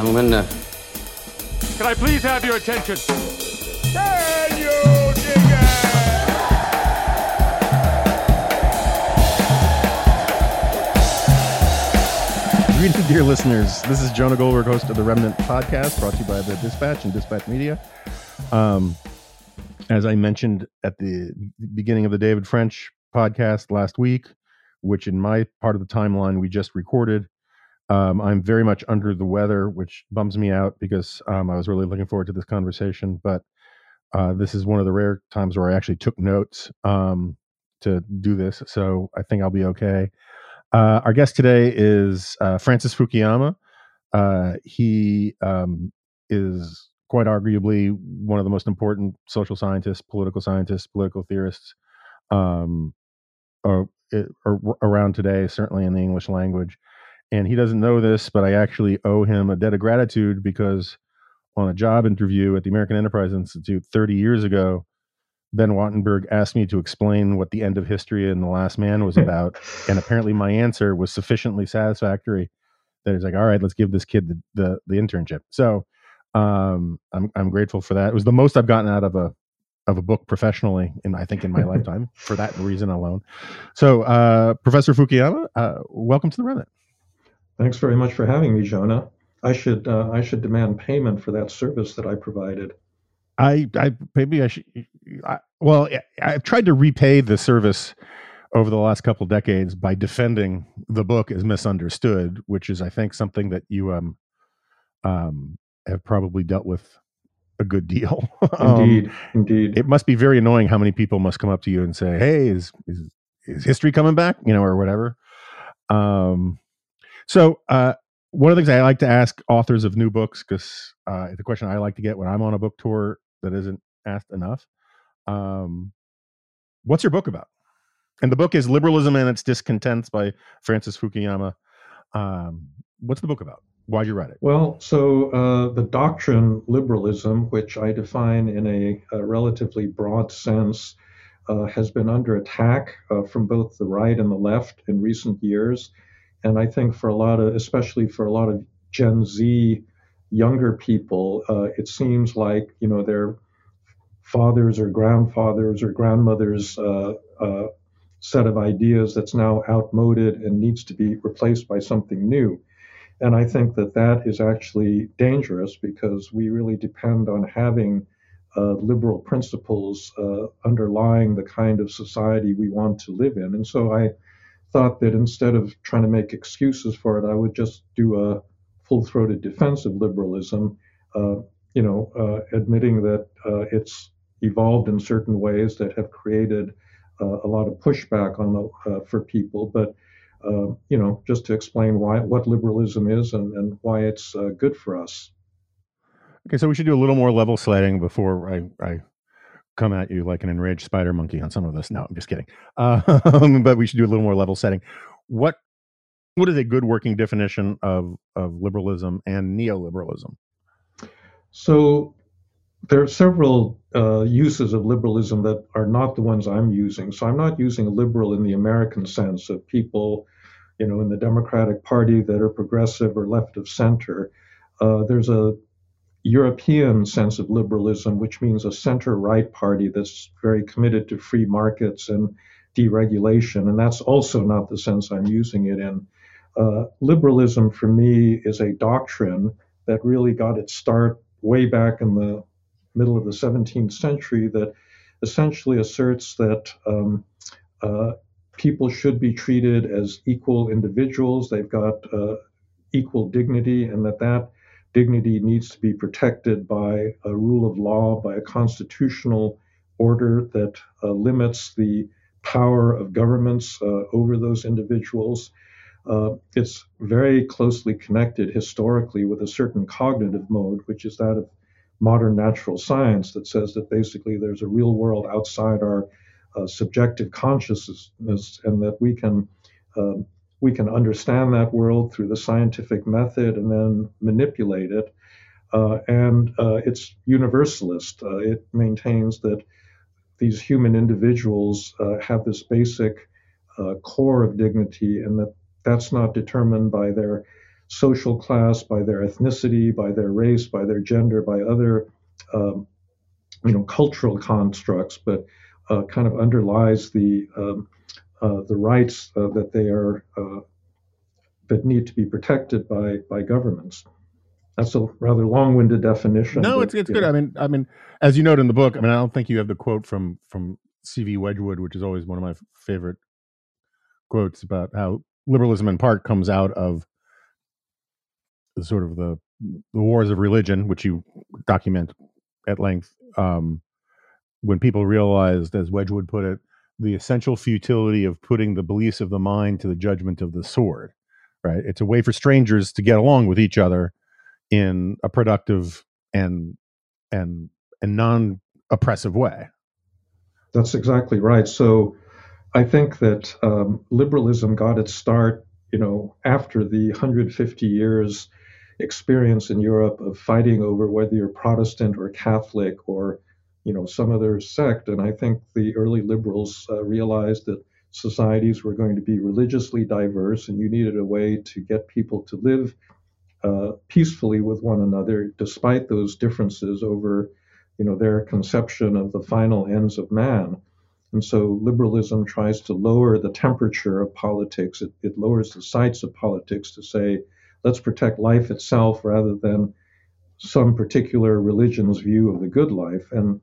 and gentlemen. Uh, Can I please have your attention? Daniel Digger! Greetings, dear listeners. This is Jonah Goldberg, host of the Remnant Podcast, brought to you by the Dispatch and Dispatch Media. Um, as I mentioned at the beginning of the David French podcast last week, which in my part of the timeline we just recorded, um, I'm very much under the weather, which bums me out because um, I was really looking forward to this conversation. But uh, this is one of the rare times where I actually took notes um, to do this, so I think I'll be okay. Uh, our guest today is uh, Francis Fukuyama. Uh, he um, is quite arguably one of the most important social scientists, political scientists, political theorists um, or, or around today, certainly in the English language. And he doesn't know this, but I actually owe him a debt of gratitude because on a job interview at the American Enterprise Institute 30 years ago, Ben Wattenberg asked me to explain what the end of history and the last man was about. and apparently my answer was sufficiently satisfactory that he's like, all right, let's give this kid the, the, the internship. So um, I'm, I'm grateful for that. It was the most I've gotten out of a, of a book professionally in, I think in my lifetime for that reason alone. So uh, Professor Fukuyama, uh, welcome to the Remnant. Thanks very much for having me, Jonah. I should, uh, I should demand payment for that service that I provided. I, I maybe I should. I, well, I've tried to repay the service over the last couple decades by defending the book as misunderstood, which is, I think, something that you um um have probably dealt with a good deal. Indeed, um, indeed. It must be very annoying how many people must come up to you and say, "Hey, is is, is history coming back?" You know, or whatever. Um, so uh, one of the things I like to ask authors of new books, because uh, the question I like to get when I'm on a book tour that isn't asked enough. Um, what's your book about? And the book is Liberalism and Its Discontents by Francis Fukuyama. Um, what's the book about? Why'd you write it? Well, so uh, the doctrine liberalism, which I define in a, a relatively broad sense, uh, has been under attack uh, from both the right and the left in recent years. And I think for a lot of, especially for a lot of Gen Z younger people, uh, it seems like you know their fathers or grandfathers or grandmothers' uh, uh, set of ideas that's now outmoded and needs to be replaced by something new. And I think that that is actually dangerous because we really depend on having uh, liberal principles uh, underlying the kind of society we want to live in. And so I thought that instead of trying to make excuses for it, I would just do a full-throated defense of liberalism, uh, you know, uh, admitting that uh, it's evolved in certain ways that have created uh, a lot of pushback on the, uh, for people, but uh, you know, just to explain why what liberalism is and, and why it's good for us. Okay, so we should do a little more level setting before I, I come at you like an enraged spider monkey on some of this. No, I'm just kidding. Um, but we should do a little more level setting. What what is a good working definition of, of liberalism and neoliberalism? So there are several uh, uses of liberalism that are not the ones I'm using. So I'm not using liberal in the American sense of people, you know, in the Democratic Party that are progressive or left of center. Uh, there's a European sense of liberalism, which means a center right party that's very committed to free markets and deregulation. And that's also not the sense I'm using it in. Uh, liberalism for me is a doctrine that really got its start way back in the middle of the 17th century that essentially asserts that um, uh, people should be treated as equal individuals. They've got uh, equal dignity, and that that dignity needs to be protected by a rule of law, by a constitutional order that uh, limits the power of governments uh, over those individuals. Uh, it's very closely connected historically with a certain cognitive mode, which is that of modern natural science, that says that basically there's a real world outside our uh, subjective consciousness, and that we can um, we can understand that world through the scientific method and then manipulate it. Uh, and uh, it's universalist. Uh, it maintains that these human individuals uh, have this basic core of dignity, and that that's not determined by their social class, by their ethnicity, by their race, by their gender, by other um, you know cultural constructs, but uh, kind of underlies the um, uh, the rights uh, that they are uh, that need to be protected by by governments. That's a rather long-winded definition. No, but, it's it's good. Know. I mean, I mean, as you note in the book, I mean, I don't think you have the quote from from C.V. Wedgwood, which is always one of my favorite quotes about how liberalism in part comes out of the sort of the the wars of religion, which you document at length. Um, when people realized, as Wedgwood put it, the essential futility of putting the beliefs of the mind to the judgment of the sword. Right? It's a way for strangers to get along with each other in a productive and and and non oppressive way. That's exactly right. So I think that um, liberalism got its start, you know, after the 150 years experience in Europe of fighting over whether you're Protestant or Catholic or, you know, some other sect. And I think the early liberals uh, realized that societies were going to be religiously diverse and you needed a way to get people to live uh, peacefully with one another despite those differences over you know their conception of the final ends of man. And so liberalism tries to lower the temperature of politics. It, it lowers the sights of politics to say let's protect life itself rather than some particular religion's view of the good life. And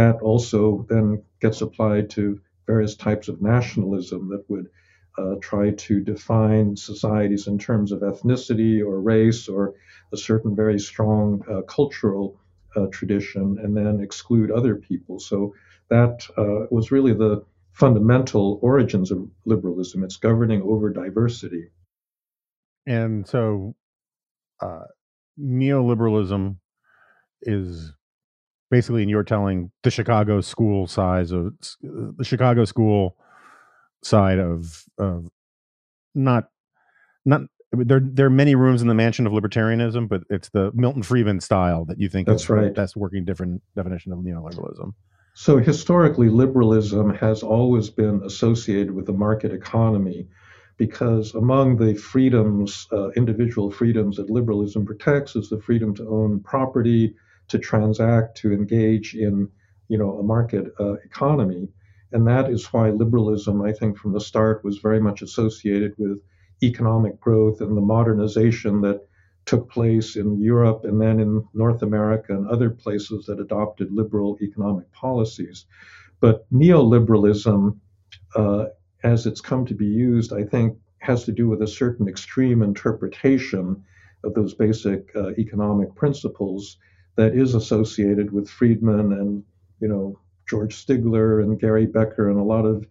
that also then gets applied to various types of nationalism that would uh, try to define societies in terms of ethnicity or race or a certain very strong uh, cultural uh, tradition and then exclude other people. So that uh, was really the fundamental origins of liberalism. It's governing over diversity. And so uh, neoliberalism is basically in your telling the Chicago school size of the Chicago school side of of not not there there are many rooms in the mansion of libertarianism, but it's the Milton Friedman style that you think that's is right. the best working different definition of neoliberalism. So historically, liberalism has always been associated with the market economy, because among the freedoms, uh, individual freedoms that liberalism protects, is the freedom to own property, to transact, to engage in, you know, a market uh, economy. And that is why liberalism, I think, from the start was very much associated with economic growth and the modernization that took place in Europe and then in North America and other places that adopted liberal economic policies. But neoliberalism, uh, as it's come to be used, I think has to do with a certain extreme interpretation of those basic uh, economic principles that is associated with Friedman and you know George Stigler and Gary Becker and a lot of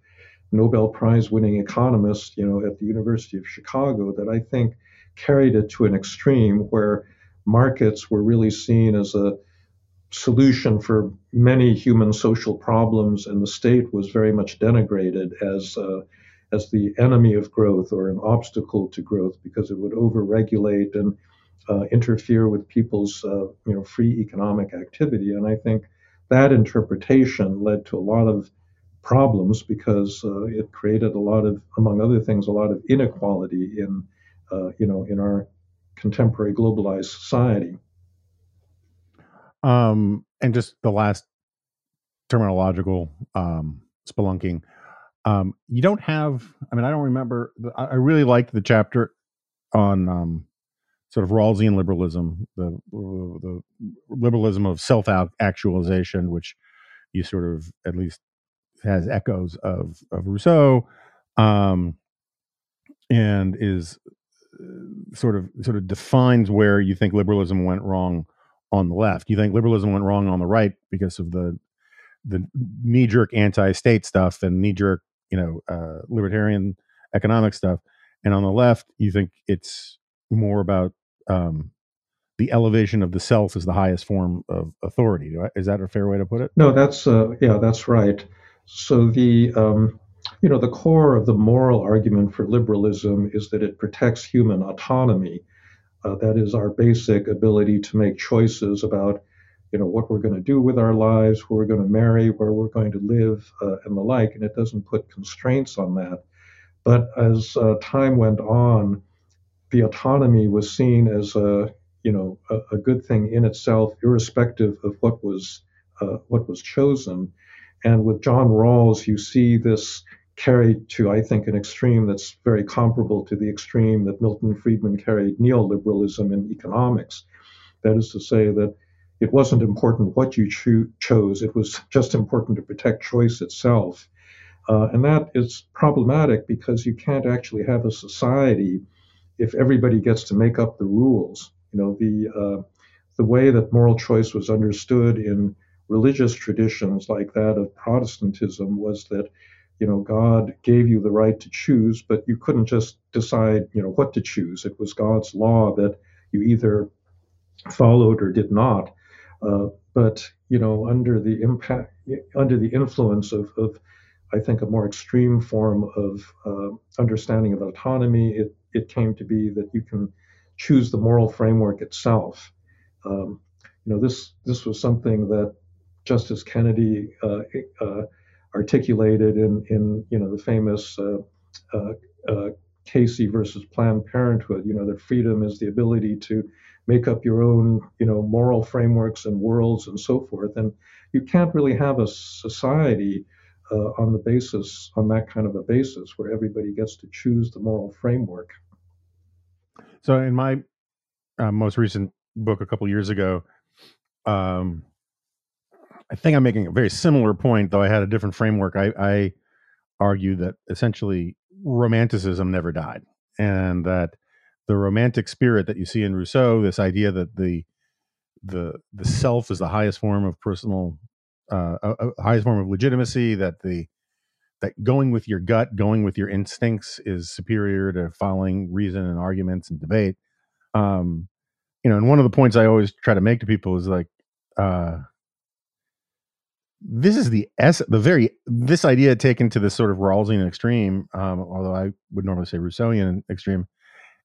Nobel Prize winning economists, you know, at the University of Chicago that I think carried it to an extreme where markets were really seen as a solution for many human social problems, and the state was very much denigrated as uh, as the enemy of growth or an obstacle to growth because it would overregulate and uh, interfere with people's uh, you know free economic activity. And I think that interpretation led to a lot of problems because uh, it created a lot of, among other things, a lot of inequality in, uh, you know, in our contemporary globalized society. Um, and just the last terminological um, spelunking. Um, you don't have. I mean, I don't remember. I really liked the chapter on um, sort of Rawlsian liberalism, the the liberalism of self actualization, which you sort of at least has echoes of of Rousseau, um, and is uh, sort of sort of defines where you think liberalism went wrong on the left. You think liberalism went wrong on the right because of the the knee jerk anti state stuff and knee jerk you know uh, libertarian economic stuff, and on the left you think it's more about um, the elevation of the self is the highest form of authority. Is that a fair way to put it? No, that's uh, yeah, that's right. So the um, you know the core of the moral argument for liberalism is that it protects human autonomy. Uh, that is our basic ability to make choices about you know what we're going to do with our lives, who we're going to marry, where we're going to live, uh, and the like. And it doesn't put constraints on that. But as uh, time went on, the autonomy was seen as a you know a, a good thing in itself, irrespective of what was uh, what was chosen. And with John Rawls, you see this carried to, I think, an extreme that's very comparable to the extreme that Milton Friedman carried neoliberalism in economics. That is to say that it wasn't important what you cho- chose, it was just important to protect choice itself. Uh, and that is problematic because you can't actually have a society if everybody gets to make up the rules. You know, the, uh, the way that moral choice was understood in religious traditions like that of Protestantism was that you know God gave you the right to choose, but you couldn't just decide you know what to choose. It was God's law that you either followed or did not. Uh, but you know under the impact under the influence of, of I think a more extreme form of uh, understanding of autonomy, it, it came to be that you can choose the moral framework itself. Um, you know, this this was something that Justice Kennedy uh, uh, articulated in, in you know the famous uh, Casey versus Planned Parenthood. You know that freedom is the ability to make up your own you know moral frameworks and worlds and so forth. And you can't really have a society uh, on the basis on that kind of a basis where everybody gets to choose the moral framework. So in my uh, most recent book a couple years ago, um, I think I'm making a very similar point, though I had a different framework. I, I argue that essentially romanticism never died, and that the romantic spirit that you see in Rousseau, this idea that the the the self is the highest form of personal, uh, uh highest form of legitimacy. That the that going with your gut, going with your instincts, is superior to following reason and arguments and debate. Um, you know, and one of the points I always try to make to people is like, uh, this is the s the very this idea taken to this sort of Rawlsian extreme, um, although I would normally say Rousseauian extreme,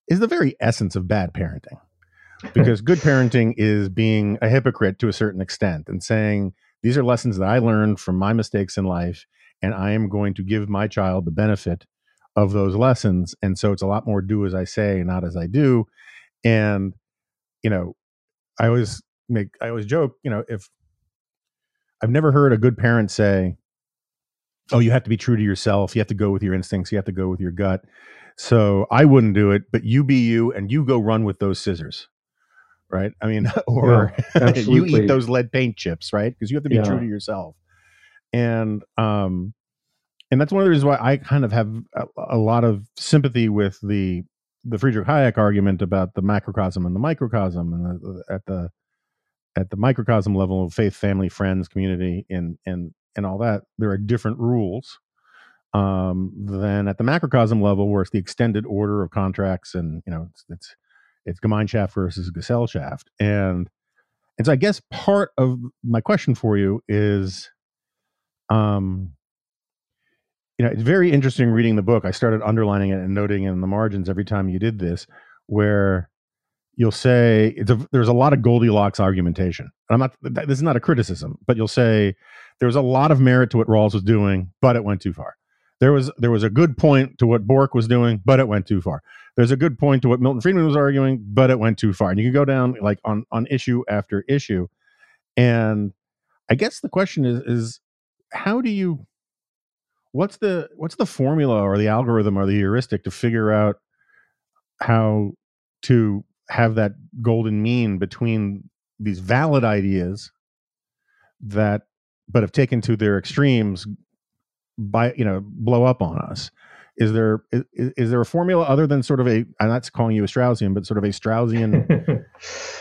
is the very essence of bad parenting. Because good parenting is being a hypocrite to a certain extent and saying these are lessons that I learned from my mistakes in life, and I am going to give my child the benefit of those lessons. And so it's a lot more do as I say, not as I do. And you know, I always make I always joke, you know, if I've never heard a good parent say, "Oh, you have to be true to yourself. You have to go with your instincts. You have to go with your gut." So I wouldn't do it, but you be you and you go run with those scissors, right? I mean, or yeah, you eat those lead paint chips, right? Because you have to be yeah. true to yourself. And um, and that's one of the reasons why I kind of have a, a lot of sympathy with the the Friedrich Hayek argument about the macrocosm and the microcosm, and the, at the at the microcosm level of faith, family, friends, community, and and and all that, there are different rules um, than at the macrocosm level, where it's the extended order of contracts, and you know, it's it's, it's Gemeinschaft versus Gesellschaft, and and so I guess part of my question for you is, um, you know, it's very interesting reading the book. I started underlining it and noting in the margins every time you did this, where you'll say a, there's a lot of Goldilocks argumentation. I'm not. This is not a criticism, but you'll say there was a lot of merit to what Rawls was doing, but it went too far. There was there was a good point to what Bork was doing, but it went too far. There's a good point to what Milton Friedman was arguing, but it went too far. And you can go down like on on issue after issue. And I guess the question is is how do you what's the what's the formula or the algorithm or the heuristic to figure out how to have that golden mean between these valid ideas that but have taken to their extremes by you know blow up on us. Is there is, is there a formula other than sort of a i'm not calling you a straussian but sort of a straussian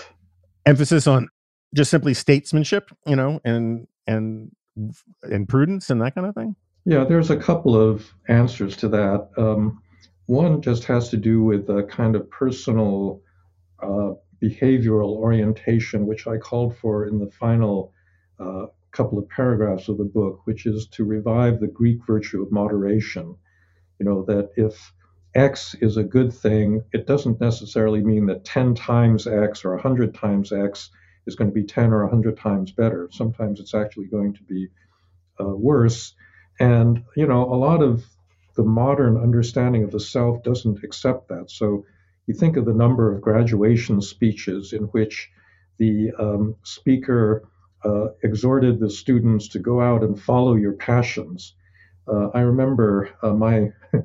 emphasis on just simply statesmanship you know and and and prudence and that kind of thing? Yeah there's a couple of answers to that. Um, one just has to do with a kind of personal uh, behavioral orientation, which I called for in the final uh, couple of paragraphs of the book, which is to revive the Greek virtue of moderation. You know, that if X is a good thing, it doesn't necessarily mean that 10 times X or 100 times X is going to be 10 or 100 times better. Sometimes it's actually going to be uh, worse. And, you know, a lot of the modern understanding of the self doesn't accept that. So you think of the number of graduation speeches in which the um, speaker uh, exhorted the students to go out and follow your passions. Uh, I remember uh, my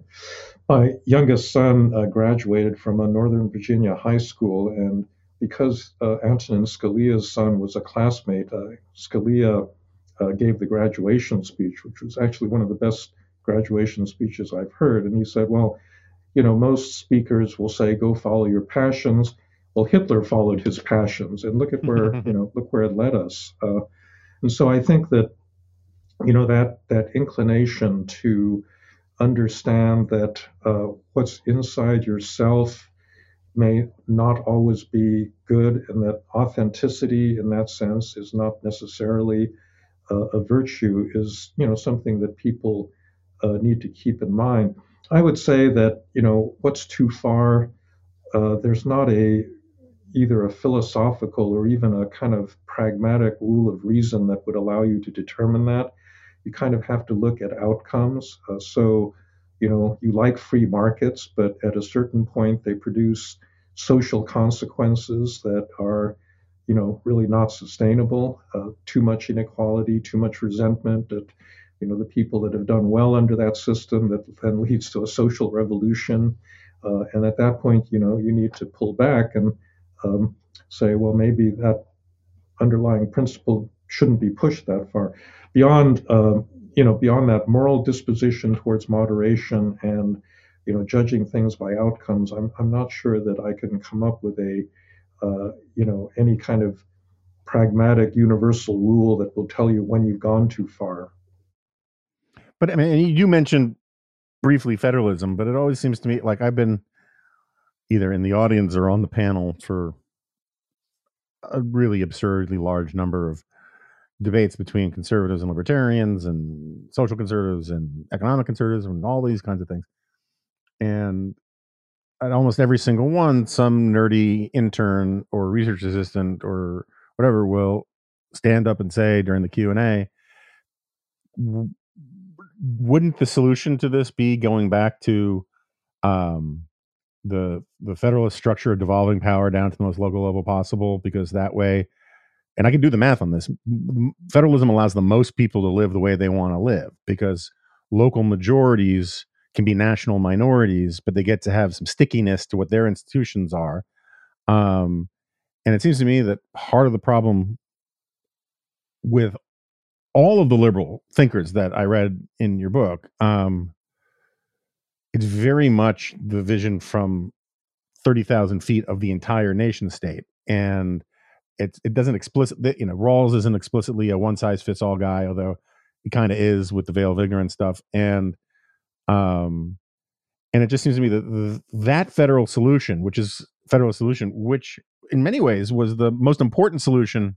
my youngest son uh, graduated from a Northern Virginia high school, and because uh, Antonin Scalia's son was a classmate, uh, Scalia gave the graduation speech, which was actually one of the best graduation speeches I've heard. And he said, "Well, you know, most speakers will say, go follow your passions." Well, Hitler followed his passions, and look at where you know look where it led us. Uh, and so I think that you know that that inclination to understand that uh, what's inside yourself may not always be good, and that authenticity in that sense is not necessarily uh, a virtue is you know something that people uh, need to keep in mind. I would say that you know what's too far. Uh, there's not a either a philosophical or even a kind of pragmatic rule of reason that would allow you to determine that. You kind of have to look at outcomes. Uh, so, you know, you like free markets, but at a certain point they produce social consequences that are, you know, really not sustainable. Uh, too much inequality, too much resentment at, you know, the people that have done well under that system that then leads to a social revolution. Uh, and at that point, you know, you need to pull back and um, say, well, maybe that underlying principle shouldn't be pushed that far. Beyond, uh, you know, beyond that moral disposition towards moderation and, you know, judging things by outcomes, I'm, I'm not sure that I can come up with a, uh, you know, any kind of pragmatic universal rule that will tell you when you've gone too far. But I mean, you mentioned briefly federalism, but it always seems to me like I've been either in the audience or on the panel for a really absurdly large number of debates between conservatives and libertarians and social conservatives and economic conservatives and all these kinds of things. And at almost every single one, some nerdy intern or research assistant or whatever will stand up and say during the Q and A, wouldn't the solution to this be going back to um, the the federalist structure of devolving power down to the most local level possible because that way and I can do the math on this federalism allows the most people to live the way they want to live because local majorities can be national minorities but they get to have some stickiness to what their institutions are. Um, and it seems to me that part of the problem with all of the liberal thinkers that I read in your book um, it's very much the vision from 30,000 feet of the entire nation state. And it, it doesn't explicitly, you know, Rawls isn't explicitly a one size fits all guy, although he kind of is with the veil of ignorance stuff. And, um, and it just seems to me that that federal solution, which is federal solution, which in many ways was the most important solution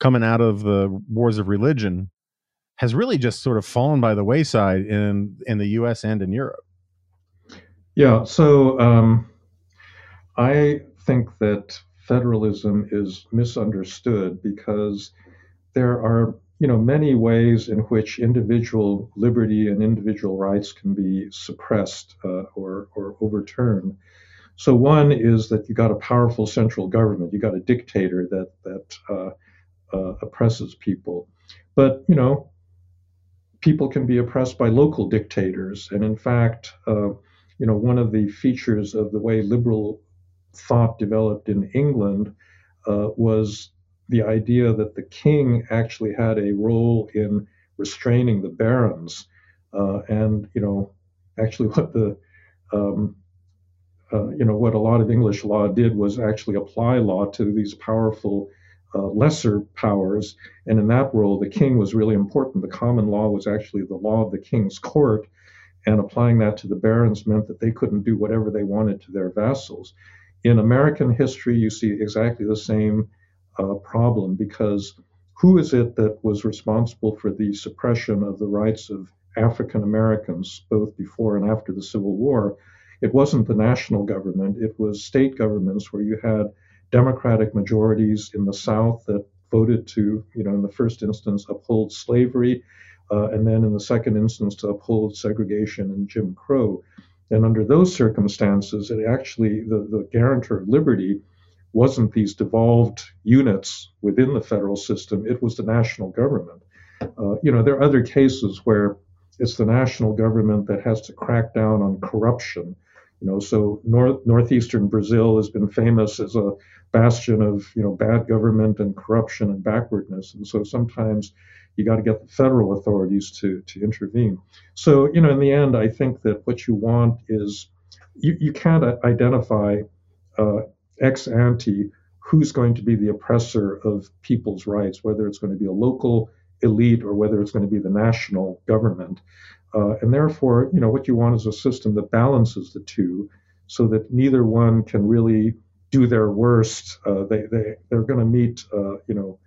coming out of the wars of religion, has really just sort of fallen by the wayside in in the U.S. and in Europe. Yeah, so um, I think that federalism is misunderstood because there are you know many ways in which individual liberty and individual rights can be suppressed uh, or, or overturned. So one is that you got a powerful central government, you got a dictator that that uh, uh, oppresses people, but you know people can be oppressed by local dictators, and in fact uh, you know, one of the features of the way liberal thought developed in England uh, was the idea that the king actually had a role in restraining the barons. Uh, and, you know, actually what the, um, uh, you know, what a lot of English law did was actually apply law to these powerful uh, lesser powers. And in that role, the king was really important. The common law was actually the law of the king's court and applying that to the barons meant that they couldn't do whatever they wanted to their vassals. In American history, you see exactly the same uh, problem because who is it that was responsible for the suppression of the rights of African Americans both before and after the Civil War? It wasn't the national government, it was state governments where you had Democratic majorities in the South that voted to, you know, in the first instance, uphold slavery uh, and then in the second instance to uphold segregation and Jim Crow. And under those circumstances, it actually, the, the guarantor of liberty wasn't these devolved units within the federal system, it was the national government. Uh, you know, there are other cases where it's the national government that has to crack down on corruption. You know, so north, northeastern Brazil has been famous as a bastion of you know bad government and corruption and backwardness, and so sometimes you got to get the federal authorities to to intervene. So you know, in the end, I think that what you want is you, you can't identify uh, ex ante who's going to be the oppressor of people's rights, whether it's going to be a local elite or whether it's going to be the national government. Uh, and therefore, you know, what you want is a system that balances the two so that neither one can really do their worst. Uh, they, they, they're going to meet, uh, you know,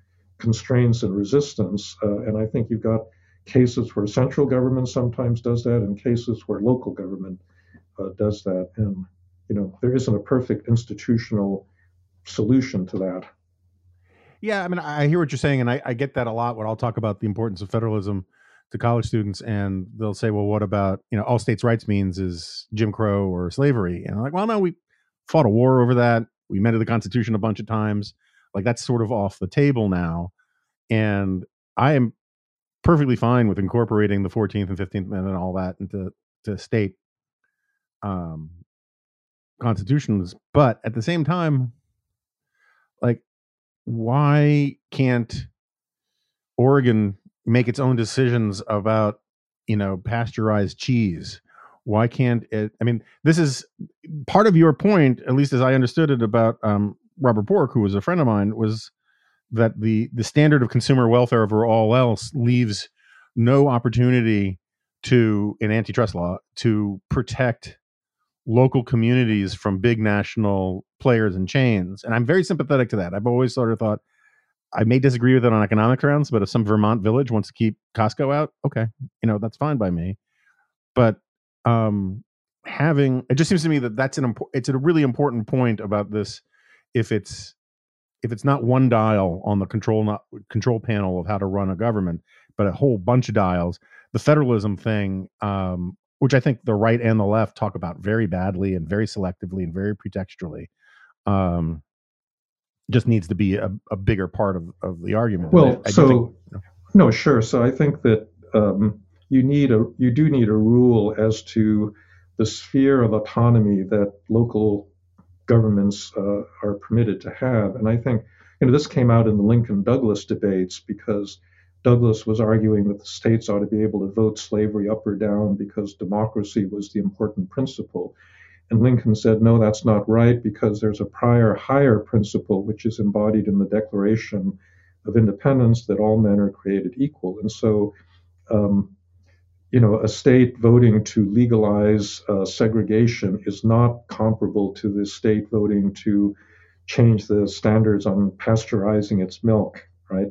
constraints and resistance. Uh, and I think you've got cases where central government sometimes does that and cases where local government uh, does that. And, you know, there isn't a perfect institutional solution to that. Yeah, I mean, I hear what you're saying, and I, I get that a lot when I'll talk about the importance of federalism to college students, and they'll say, "Well, what about you know all states' rights means is Jim Crow or slavery?" And I'm like, "Well, no, we fought a war over that. We amended the Constitution a bunch of times. Like that's sort of off the table now." And I am perfectly fine with incorporating the 14th and 15th Amendment and all that into to state um, constitutions, but at the same time, like why can't Oregon make its own decisions about you know pasteurized cheese? Why can't it? I mean, this is part of your point, at least as I understood it, about um, Robert Bork, who was a friend of mine, was that the the standard of consumer welfare over all else leaves no opportunity to in antitrust law to protect local communities from big national players and chains. And I'm very sympathetic to that. I've always sort of thought I may disagree with it on economic grounds, but if some Vermont village wants to keep Costco out, okay, you know that's fine by me. But um, having it just seems to me that that's an important. It's a really important point about this. If it's if it's not one dial on the control not control panel of how to run a government, but a whole bunch of dials, the federalism thing um, which I think the right and the left talk about very badly and very selectively and very pretextually, um, just needs to be a, a bigger part of, of the argument. Well, I, I so think, know. no, sure. So I think that um, you need a you do need a rule as to the sphere of autonomy that local governments uh, are permitted to have, and I think you know this came out in the Lincoln Douglas debates because Douglas was arguing that the states ought to be able to vote slavery up or down because democracy was the important principle. And Lincoln said, no, that's not right because there's a prior higher principle which is embodied in the Declaration of Independence that all men are created equal. And so, um, you know, a state voting to legalize uh, segregation is not comparable to the state voting to change the standards on pasteurizing its milk, right?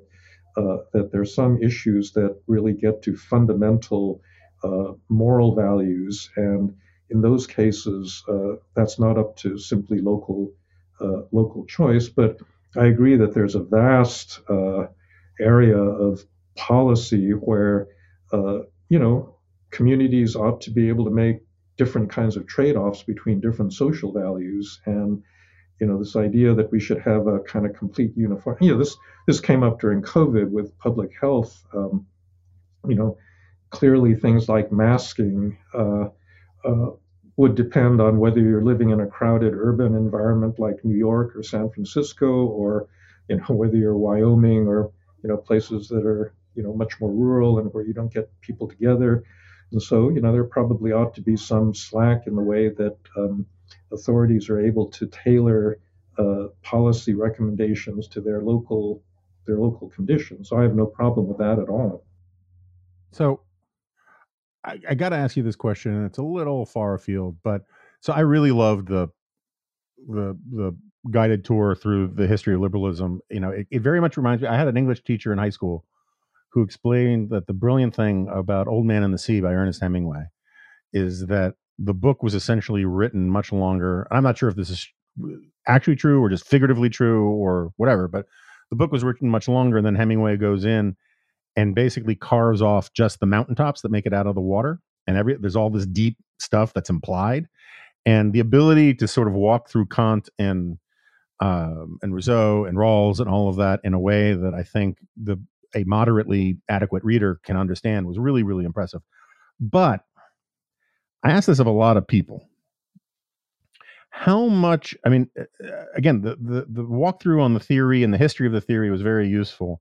uh, that there's some issues that really get to fundamental uh, moral values, and in those cases, uh, that's not up to simply local uh, local choice. But I agree that there's a vast uh, area of policy where you know communities ought to be able to make different kinds of trade-offs between different social values and you know this idea that we should have a kind of complete uniform you know this this came up during covid with public health um, you know clearly things like masking uh, uh, would depend on whether you're living in a crowded urban environment like new york or san francisco or you know whether you're wyoming or you know places that are you know much more rural and where you don't get people together and so you know there probably ought to be some slack in the way that um, authorities are able to tailor uh, policy recommendations to their local their local conditions. So I have no problem with that at all. So I, I got to ask you this question, and it's a little far afield, but so I really loved the the the guided tour through the history of liberalism. You know, it, it very much reminds me. I had an English teacher in high school who explained that the brilliant thing about Old Man and the Sea by Ernest Hemingway is that the book was essentially written much longer. I'm not sure if this is actually true or just figuratively true or whatever, but the book was written much longer. And then Hemingway goes in and basically carves off just the mountaintops that make it out of the water. and every there's all this deep stuff that's implied, and the ability to sort of walk through Kant and um, and Rousseau and Rawls and all of that in a way that I think the a moderately adequate reader can understand was really really impressive. But I asked this of a lot of people. How much? I mean, again, the the the walkthrough on the theory and the history of the theory was very useful.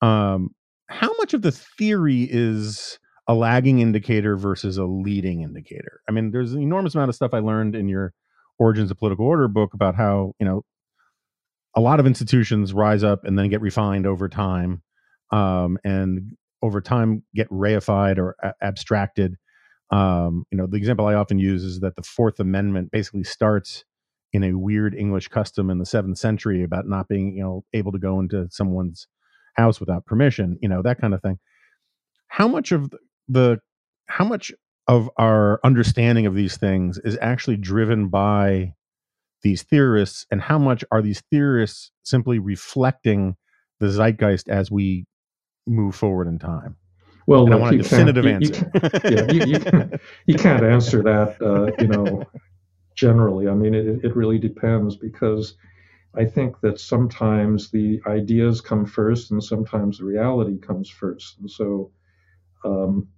Um, how much of the theory is a lagging indicator versus a leading indicator? I mean, there's an enormous amount of stuff I learned in your Origins of Political Order book about how you know a lot of institutions rise up and then get refined over time, um, and over time get reified or a- abstracted. Um, you know, the example I often use is that the Fourth Amendment basically starts in a weird English custom in the seventh century about not being, you know, able to go into someone's house without permission, you know, that kind of thing. How much of the how much of our understanding of these things is actually driven by these theorists and how much are these theorists simply reflecting the zeitgeist as we move forward in time. Well i want a definitive you, answer. you, yeah, you, you, you, can't answer that uh, you know generally. I mean it, it really depends because i think that sometimes the ideas come first and sometimes the reality comes first. And so um,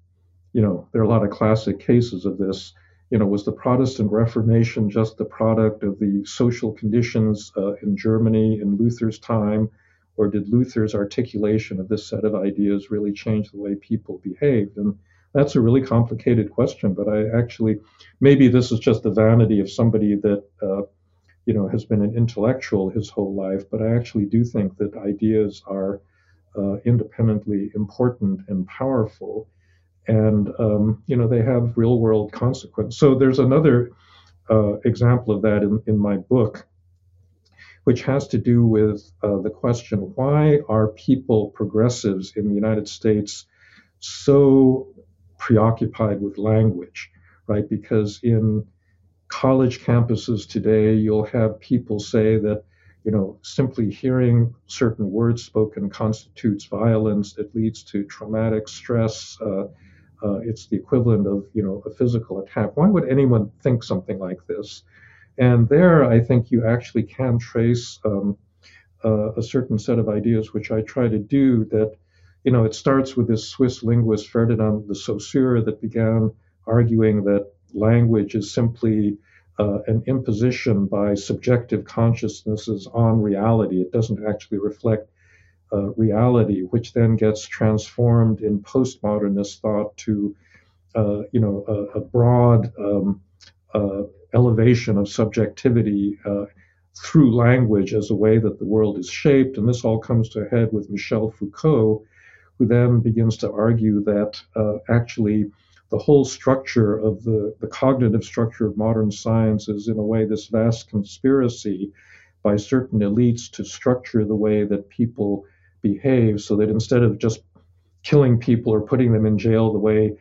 you know, there are a lot of classic cases of this. You know, was the Protestant Reformation just the product of the social conditions uh, in Germany in Luther's time, or did Luther's articulation of this set of ideas really change the way people behaved? And that's a really complicated question, but I actually, maybe this is just the vanity of somebody that, uh, you know, has been an intellectual his whole life, but I actually do think that ideas are uh, independently important and powerful and um, you know they have real world consequence. So there's another uh, example of that in, in my book, which has to do with uh, the question why are people progressives in the United States so preoccupied with language, right? Because in college campuses today, you'll have people say that you know, simply hearing certain words spoken constitutes violence. It leads to traumatic stress. Uh, uh, it's the equivalent of you know a physical attack. Why would anyone think something like this? And there, I think you actually can trace um, uh, a certain set of ideas, which I try to do. That you know, it starts with this Swiss linguist Ferdinand de Saussure that began arguing that language is simply uh, an imposition by subjective consciousnesses on reality. It doesn't actually reflect uh, reality, which then gets transformed in postmodernist thought to, uh, you know, a, a broad um, uh, elevation of subjectivity uh, through language as a way that the world is shaped. And this all comes to a head with Michel Foucault, who then begins to argue that uh, actually the whole structure of the, the cognitive structure of modern science is in a way this vast conspiracy by certain elites to structure the way that people behave so that instead of just killing people or putting them in jail the way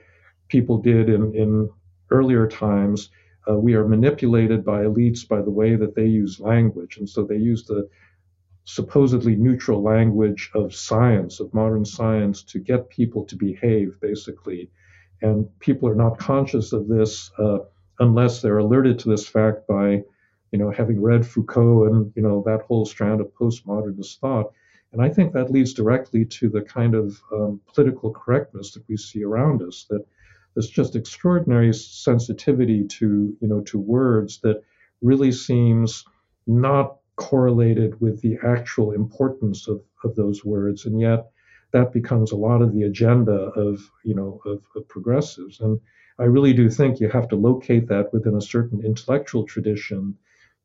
people did in, in earlier times, uh, we are manipulated by elites by the way that they use language. And so they use the supposedly neutral language of science, of modern science, to get people to behave, basically. And people are not conscious of this uh, unless they're alerted to this fact by, you know, having read Foucault and, you know, that whole strand of postmodernist thought. And I think that leads directly to the kind of um, political correctness that we see around us. That there's just extraordinary sensitivity to you know to words that really seems not correlated with the actual importance of, of those words, and yet that becomes a lot of the agenda of you know of, of progressives. And I really do think you have to locate that within a certain intellectual tradition,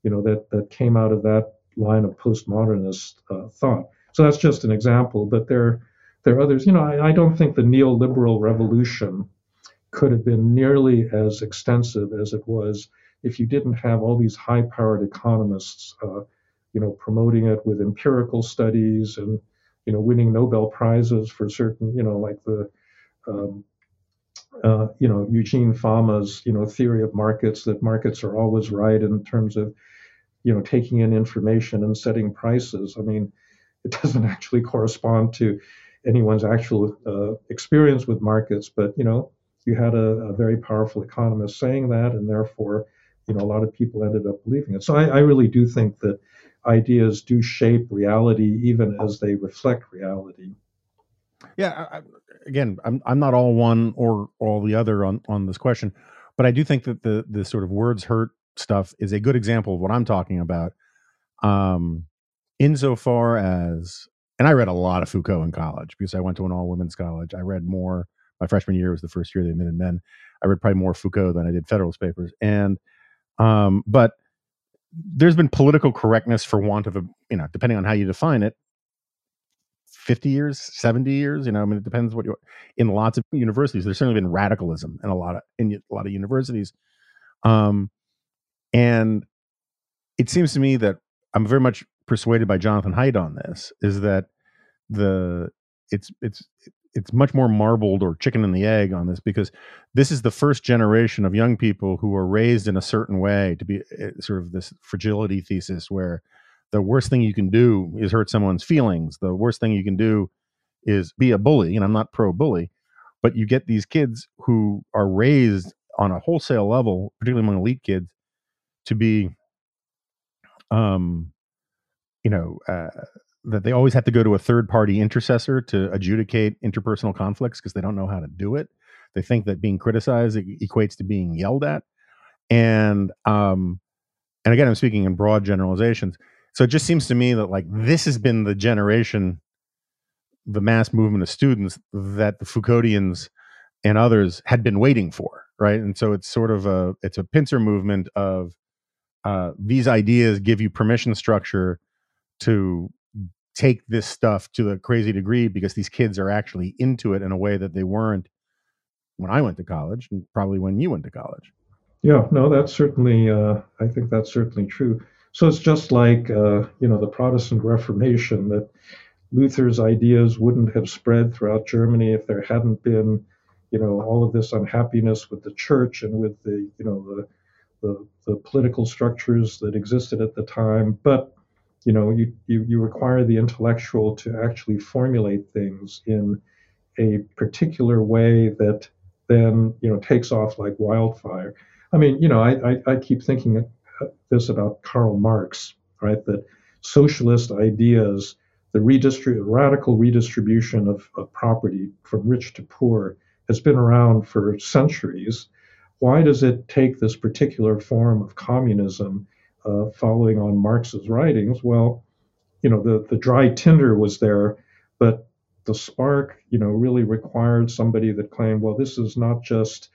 you know that that came out of that line of postmodernist uh, thought. So that's just an example, but there, there are others. You know, I, I don't think the neoliberal revolution could have been nearly as extensive as it was if you didn't have all these high-powered economists, uh, you know, promoting it with empirical studies and you know winning Nobel prizes for certain, you know, like the um, uh, you know Eugene Fama's you know theory of markets that markets are always right in terms of you know taking in information and setting prices. I mean, it doesn't actually correspond to anyone's actual uh, experience with markets. But you know, you had a, a, very powerful economist saying that, and therefore, you know, a lot of people ended up believing it. So I, I really do think that ideas do shape reality, even as they reflect reality. Yeah, I, again, I'm I'm not all one or all the other on on this question, but I do think that the the sort of words hurt stuff is a good example of what I'm talking about. Um, insofar as, and I read a lot of Foucault in college because I went to an all women's college. I read more. My freshman year was the first year they admitted men. I read probably more Foucault than I did Federalist Papers, and um, but there's been political correctness for want of a you know depending on how you define it 50 years 70 years you know i mean it depends what you in lots of universities there's certainly been radicalism in a lot of in a lot of universities um and it seems to me that i'm very much persuaded by jonathan haidt on this is that the it's it's it's much more marbled or chicken and the egg on this because this is the first generation of young people who are raised in a certain way to be eh, sort of this fragility thesis where the worst thing you can do is hurt someone's feelings. The worst thing you can do is be a bully and i'm not pro bully but you get these kids who are raised on a wholesale level particularly among elite kids to be um you know uh, that they always have to go to a third party intercessor to adjudicate interpersonal conflicts because they don't know how to do it. They think that being criticized equates to being yelled at. And um and again I'm speaking in broad generalizations. So it just seems to me that like this has been the generation the mass movement of students that the Foucauldians and others had been waiting for, right? And so it's sort of a it's a pincer movement of uh, these ideas give you permission structure to take this stuff to a crazy degree because these kids are actually into it in a way that they weren't when I went to college and probably when you went to college. Yeah, no, that's certainly, uh, I think that's certainly true. So it's just like, uh, you know, the Protestant Reformation that Luther's ideas wouldn't have spread throughout Germany if there hadn't been, you know, all of this unhappiness with the church and with the, you know, the, the, the political structures that existed at the time. But you know you, you, you require the intellectual to actually formulate things in a particular way that then you know takes off like wildfire. I mean you know i, I, I keep thinking this about karl marx right? That socialist ideas the redistrib- radical redistribution of, of property from rich to poor has been around for centuries. Why does it take this particular form of communism following on Marx's writings, well, you know, the, the dry tinder was there, but the spark, you know, really required somebody that claimed, well, this is not just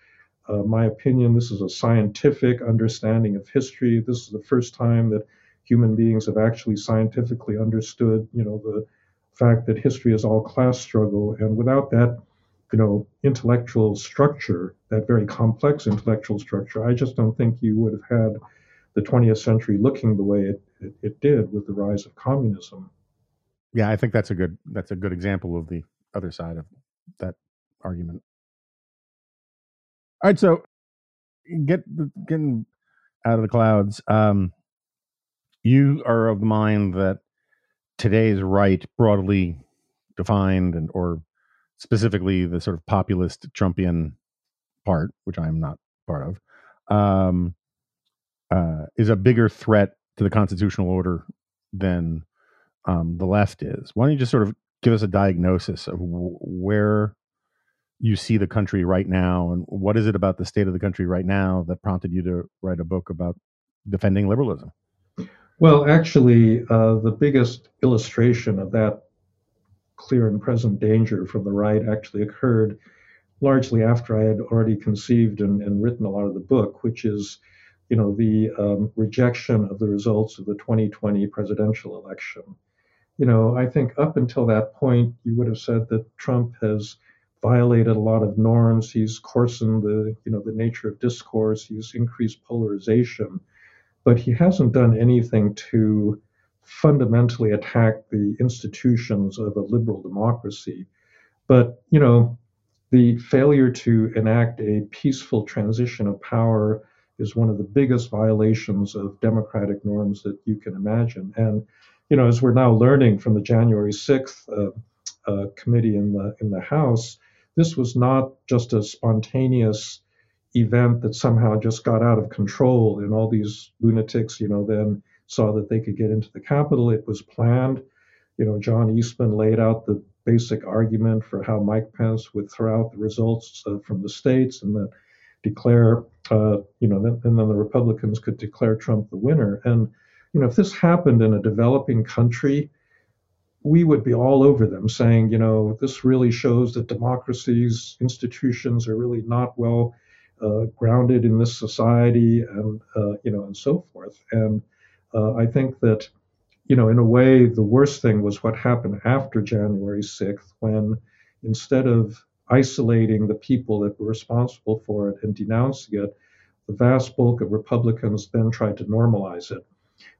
uh, my opinion, this is a scientific understanding of history. This is the first time that human beings have actually scientifically understood, you know, the fact that history is all class struggle. And without that, you know, intellectual structure, that very complex intellectual structure, I just don't think you would have had the 20th century looking the way it, it, it did with the rise of communism. Yeah, I think that's a good that's a good example of the other side of that argument. All right, so get getting out of the clouds. Um, you are of the mind that today's right, broadly defined, and or specifically the sort of populist Trumpian part, which I am not part of, um, uh, is a bigger threat to the constitutional order than um, the left is. Why don't you just sort of give us a diagnosis of w- where you see the country right now, and what is it about the state of the country right now that prompted you to write a book about defending liberalism? Well, actually, uh, the biggest illustration of that clear and present danger from the right actually occurred largely after I had already conceived and, and written a lot of the book, which is you know, the um, rejection of the results of the 2020 presidential election. You know, I think up until that point, you would have said that Trump has violated a lot of norms. He's coarsened the, you know, the nature of discourse. He's increased polarization, but he hasn't done anything to fundamentally attack the institutions of a liberal democracy. But you know, the failure to enact a peaceful transition of power is one of the biggest violations of democratic norms that you can imagine. And you know, as we're now learning from the January 6th uh, uh, committee in the in the House, this was not just a spontaneous event that somehow just got out of control and all these lunatics, you know, then saw that they could get into the Capitol. It was planned. You know, John Eastman laid out the basic argument for how Mike Pence would throw out the results uh, from the states and then declare, uh, you know, and then the Republicans could declare Trump the winner. And, you know, if this happened in a developing country, we would be all over them saying, you know, this really shows that democracies, institutions are really not well uh, grounded in this society and, uh, you know, and so forth. And uh, I think that, you know, in a way, the worst thing was what happened after January 6th when instead of isolating the people that were responsible for it and denouncing it, the vast bulk of Republicans then tried to normalize it.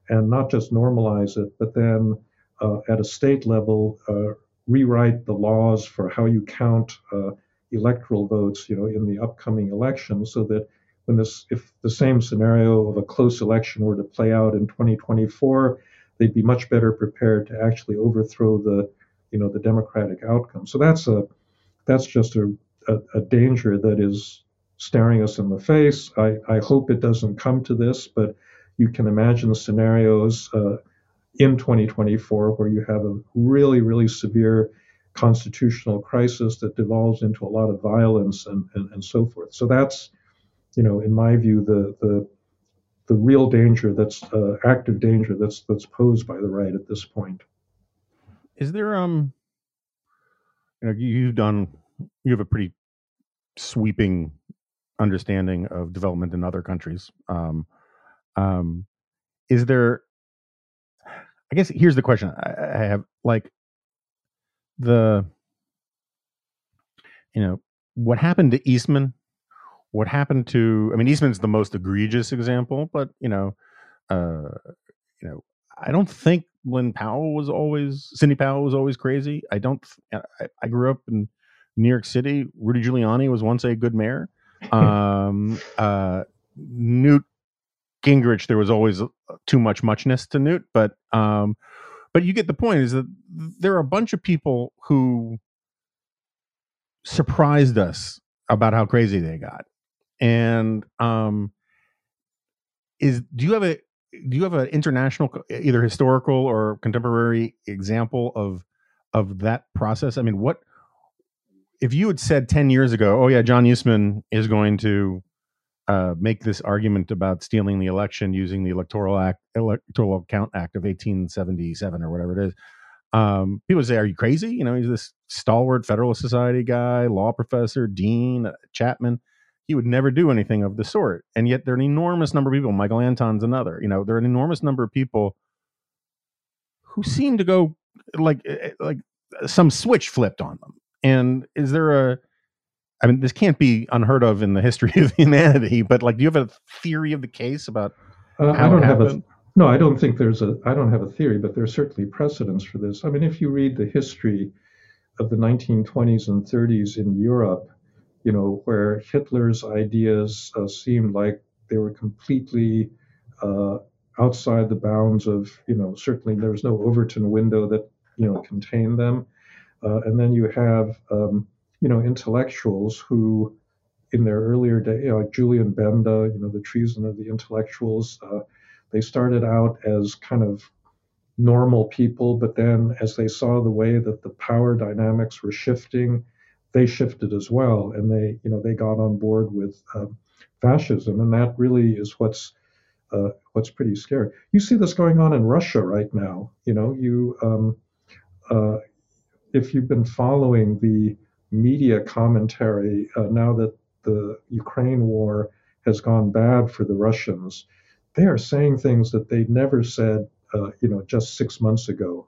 And not just normalize it, but then uh, at a state level, uh, rewrite the laws for how you count uh, electoral votes, you know, in the upcoming election, so that when this, if the same scenario of a close election were to play out in 2024, they'd be much better prepared to actually overthrow the, you know, the democratic outcome. So that's a, that's just a, a, a danger that is staring us in the face. I, I hope it doesn't come to this, but you can imagine scenarios uh, in 2024 where you have a really, really severe constitutional crisis that devolves into a lot of violence and, and, and so forth. So that's, you know, in my view, the the the real danger that's uh, active danger that's that's posed by the right at this point. Is there um, you know, you've done you have a pretty sweeping understanding of development in other countries. Um, um, is there I guess here's the question I, I have like the you know what happened to Eastman, what happened to I mean Eastman's the most egregious example, but you know, uh, you know, I don't think Lynn Powell was always Sidney Powell was always crazy. I don't. I, I grew up in New York City. Rudy Giuliani was once a good mayor. Um, uh, Newt Gingrich, there was always too much muchness to Newt, but um, but you get the point. Is that there are a bunch of people who surprised us about how crazy they got, and um, is do you have a do you have an international, either historical or contemporary example of of that process? I mean, what if you had said ten years ago, "Oh yeah, John Eastman is going to uh, make this argument about stealing the election using the Electoral Act, Electoral Count Act of 1877 or whatever it is. Um, people say, "Are you crazy?" You know, he's this stalwart Federalist Society guy, law professor, dean, uh, Chapman. He would never do anything of the sort, and yet there are an enormous number of people. Michael Anton's another. You know, there are an enormous number of people who seem to go like eh, eh, like some switch flipped on them. And is there a I mean, this can't be unheard of in the history of humanity. But like, do you have a theory of the case about uh, how I don't have a. No, I don't think there's a. I don't have a theory, but there's certainly precedents for this. I mean, if you read the history of the 1920s and 30s in Europe, you know, where Hitler's ideas uh, seemed like they were completely uh, outside the bounds of, you know, certainly there was no Overton window that, you know, contained them. Uh, and then you have um, you know, intellectuals who, in their earlier day, like Julien Benda, you know, the treason of the intellectuals, uh, they started out as kind of normal people, but then as they saw the way that the power dynamics were shifting, they shifted as well, and they, you know, they got on board with um, fascism, and that really is what's uh, what's pretty scary. You see this going on in Russia right now. You know, you um, uh, if you've been following the media commentary uh, now that the Ukraine war has gone bad for the Russians, they are saying things that they never said, uh, you know, just six months ago.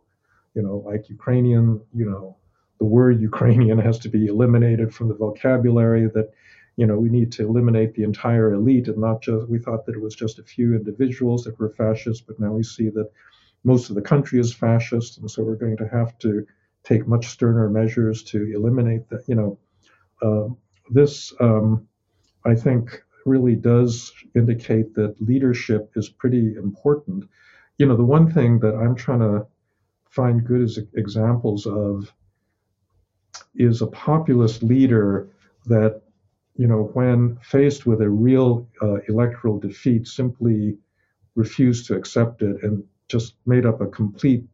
You know, like Ukrainian, you know, the word Ukrainian has to be eliminated from the vocabulary. That, you know, we need to eliminate the entire elite and not just. We thought that it was just a few individuals that were fascist, but now we see that most of the country is fascist, and so we're going to have to take much sterner measures to eliminate that. You know, uh, this um, I think really does indicate that leadership is pretty important. You know, the one thing that I'm trying to find good as examples of is a populist leader that, you know, when faced with a real uh, electoral defeat, simply refused to accept it and just made up a complete,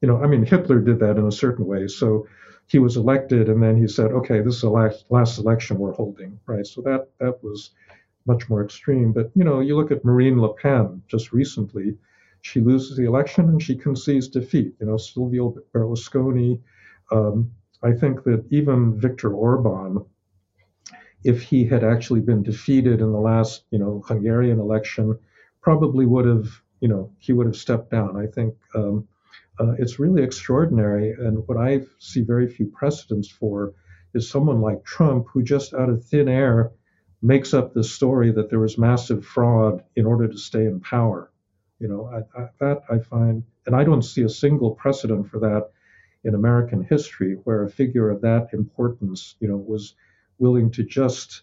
you know, I mean, Hitler did that in a certain way. So he was elected and then he said, okay, this is the last, last election we're holding, right? So that, that was much more extreme. But, you know, you look at Marine Le Pen just recently, she loses the election and she concedes defeat. You know, Silvio Berlusconi, um, I think that even Viktor Orban, if he had actually been defeated in the last, you know, Hungarian election, probably would have, you know, he would have stepped down. I think um, uh, it's really extraordinary, and what I see very few precedents for is someone like Trump, who just out of thin air makes up the story that there was massive fraud in order to stay in power. You know, I, I, that I find, and I don't see a single precedent for that in American history where a figure of that importance, you know, was willing to just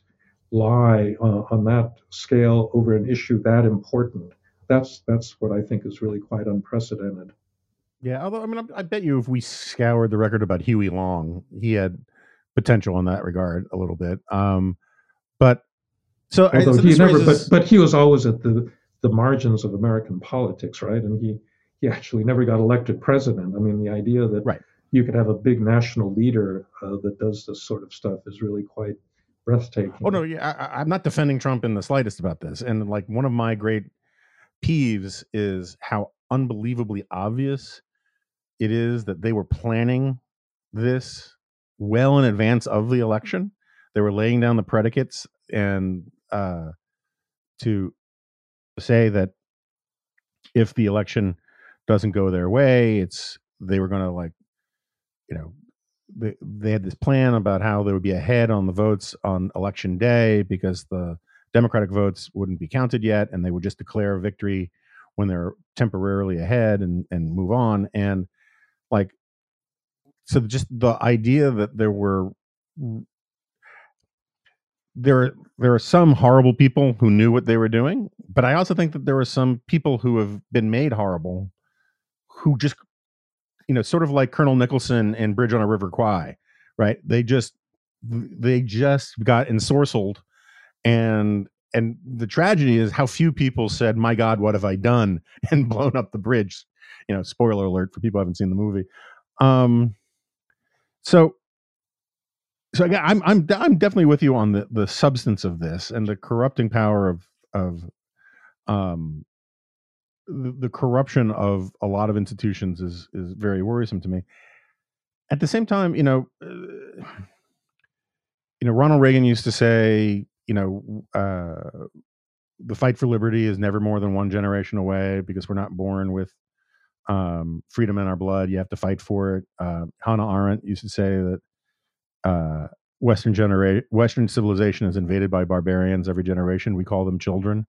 lie uh, on that scale over an issue that important. That's that's what I think is really quite unprecedented. Yeah, although I mean, I, I bet you if we scoured the record about Huey Long, he had potential in that regard a little bit. Um, but so, although so he never, raises... but but he was always at the the margins of American politics, right? And he he actually never got elected president. I mean, the idea that right you could have a big national leader uh, that does this sort of stuff is really quite breathtaking. Oh no, yeah, I, I'm not defending Trump in the slightest about this. And like one of my great peeves is how unbelievably obvious it is that they were planning this well in advance of the election. They were laying down the predicates and uh, to say that if the election doesn't go their way, it's they were going to like you know, they, they had this plan about how there would be a head on the votes on election day because the Democratic votes wouldn't be counted yet, and they would just declare victory when they're temporarily ahead and and move on. And like, so just the idea that there were there there are some horrible people who knew what they were doing, but I also think that there are some people who have been made horrible who just you know, sort of like Colonel Nicholson and Bridge on a River Kwai, right? They just they just got ensorcelled, and and the tragedy is how few people said, "My God, what have I done?" and blown up the bridge. You know, spoiler alert for people who haven't seen the movie. Um, so so again, I'm I'm I'm definitely with you on the the substance of this and the corrupting power of of um the, corruption of a lot of institutions is is very worrisome to me. At the same time, you know, uh, you know, Ronald Reagan used to say, you know, uh, the fight for liberty is never more than one generation away because we're not born with um, freedom in our blood. You have to fight for it. Uh, Hannah Arendt used to say that uh, Western genera- Western civilization is invaded by barbarians every generation. We call them children.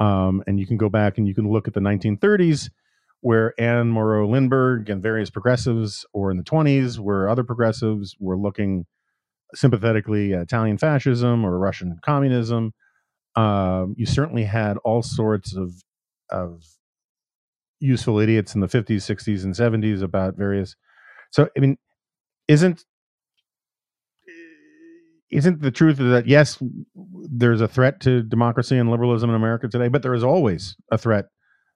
Um, and you can go back and you can look at the 1930s where Anne Morrow Lindbergh and various progressives, or in the 20s where other progressives were looking sympathetically at Italian fascism or Russian communism. Um, you certainly had all sorts of of useful idiots in the 50s, 60s, and 70s about various. So, I mean, isn't isn't the truth that yes, there's a threat to democracy and liberalism in America today, but there is always a threat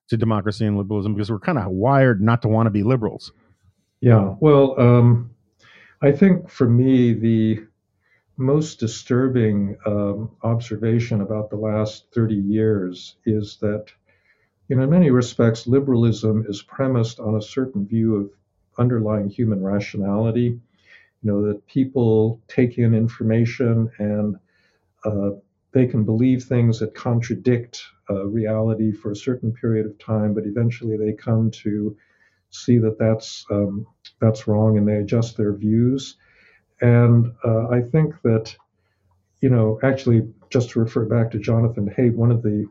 to democracy and liberalism because we're kind of wired not to want to be liberals. Yeah, well, um, I think for me the most disturbing um, observation about the last 30 years is that, you know, in many respects, liberalism is premised on a certain view of underlying human rationality you know that people take in information and uh, they can believe things that contradict uh, reality for a certain period of time, but eventually they come to see that that's um, that's wrong and they adjust their views. And uh, I think that you know actually just to refer back to Jonathan Haidt, one of the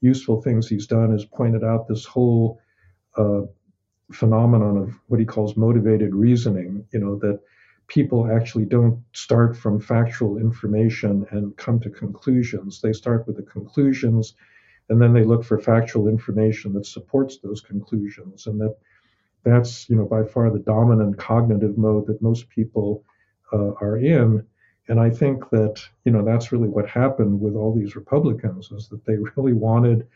useful things he's done is pointed out this whole uh, phenomenon of what he calls motivated reasoning. You know that people actually don't start from factual information and come to conclusions. They start with the conclusions and then they look for factual information that supports those conclusions. And that that's, you know, by far the dominant cognitive mode that most people uh, are in. And I think that you know that's really what happened with all these Republicans is that they really wanted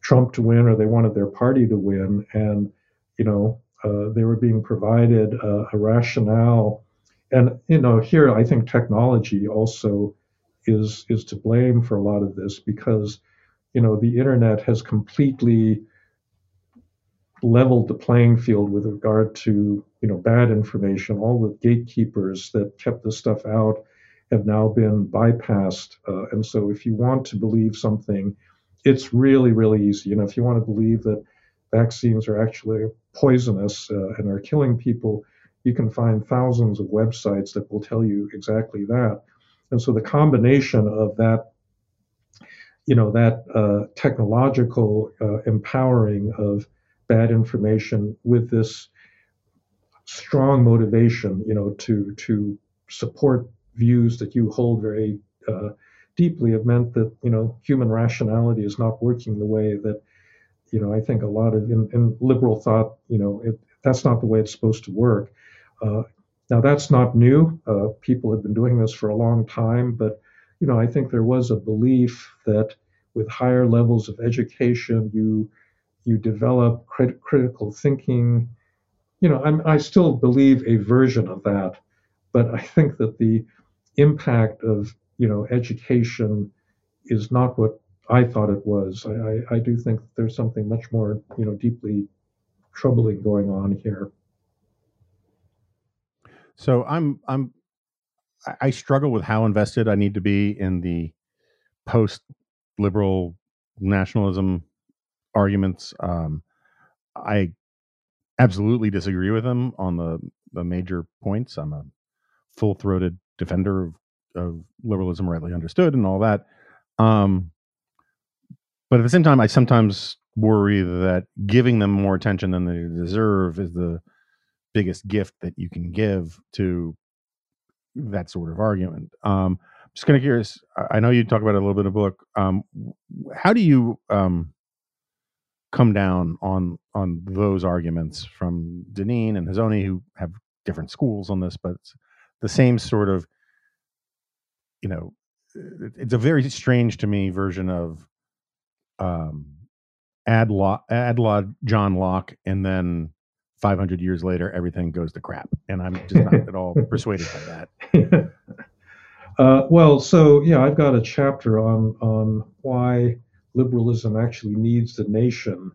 Trump to win or they wanted their party to win, and you know uh, they were being provided a, a rationale. And you know here I think technology also is is to blame for a lot of this because you know the internet has completely leveled the playing field with regard to you know bad information. All the gatekeepers that kept this stuff out have now been bypassed, uh, and so if you want to believe something, it's really really easy. You know, if you want to believe that vaccines are actually poisonous uh, and are killing people, you can find thousands of websites that will tell you exactly that. And so the combination of that you know that uh, technological uh, empowering of bad information with this strong motivation, you know, to to support views that you hold very uh, deeply have meant that you know human rationality is not working the way that you know I think a lot of in, in liberal thought, you know, it, that's not the way it's supposed to work. Uh, now that's not new. Uh, people have been doing this for a long time, but you know I think there was a belief that with higher levels of education, you you develop crit- critical thinking. You know, I'm, I still believe a version of that, but I think that the impact of you know education is not what I thought it was. I, I, I do think there's something much more you know deeply troubling going on here. So I'm I'm I struggle with how invested I need to be in the post liberal nationalism arguments. Um, I absolutely disagree with them on the the major points. I'm a full throated defender of, of, liberalism, rightly understood, and all that. Um, but at the same time, I sometimes worry that giving them more attention than they deserve is the biggest gift that you can give to that sort of argument. Um, I'm just kind of curious. I know you talk about it a little bit in the book. Um, how do you um, come down on on those arguments from Deneen and Hazony, who have different schools on this, but the same sort of, you know, it's a very strange to me version of um, ad law, ad law, John Locke, and then 500 years later, everything goes to crap, and I'm just not at all persuaded by that. Uh, well, so yeah, I've got a chapter on on why liberalism actually needs the nation.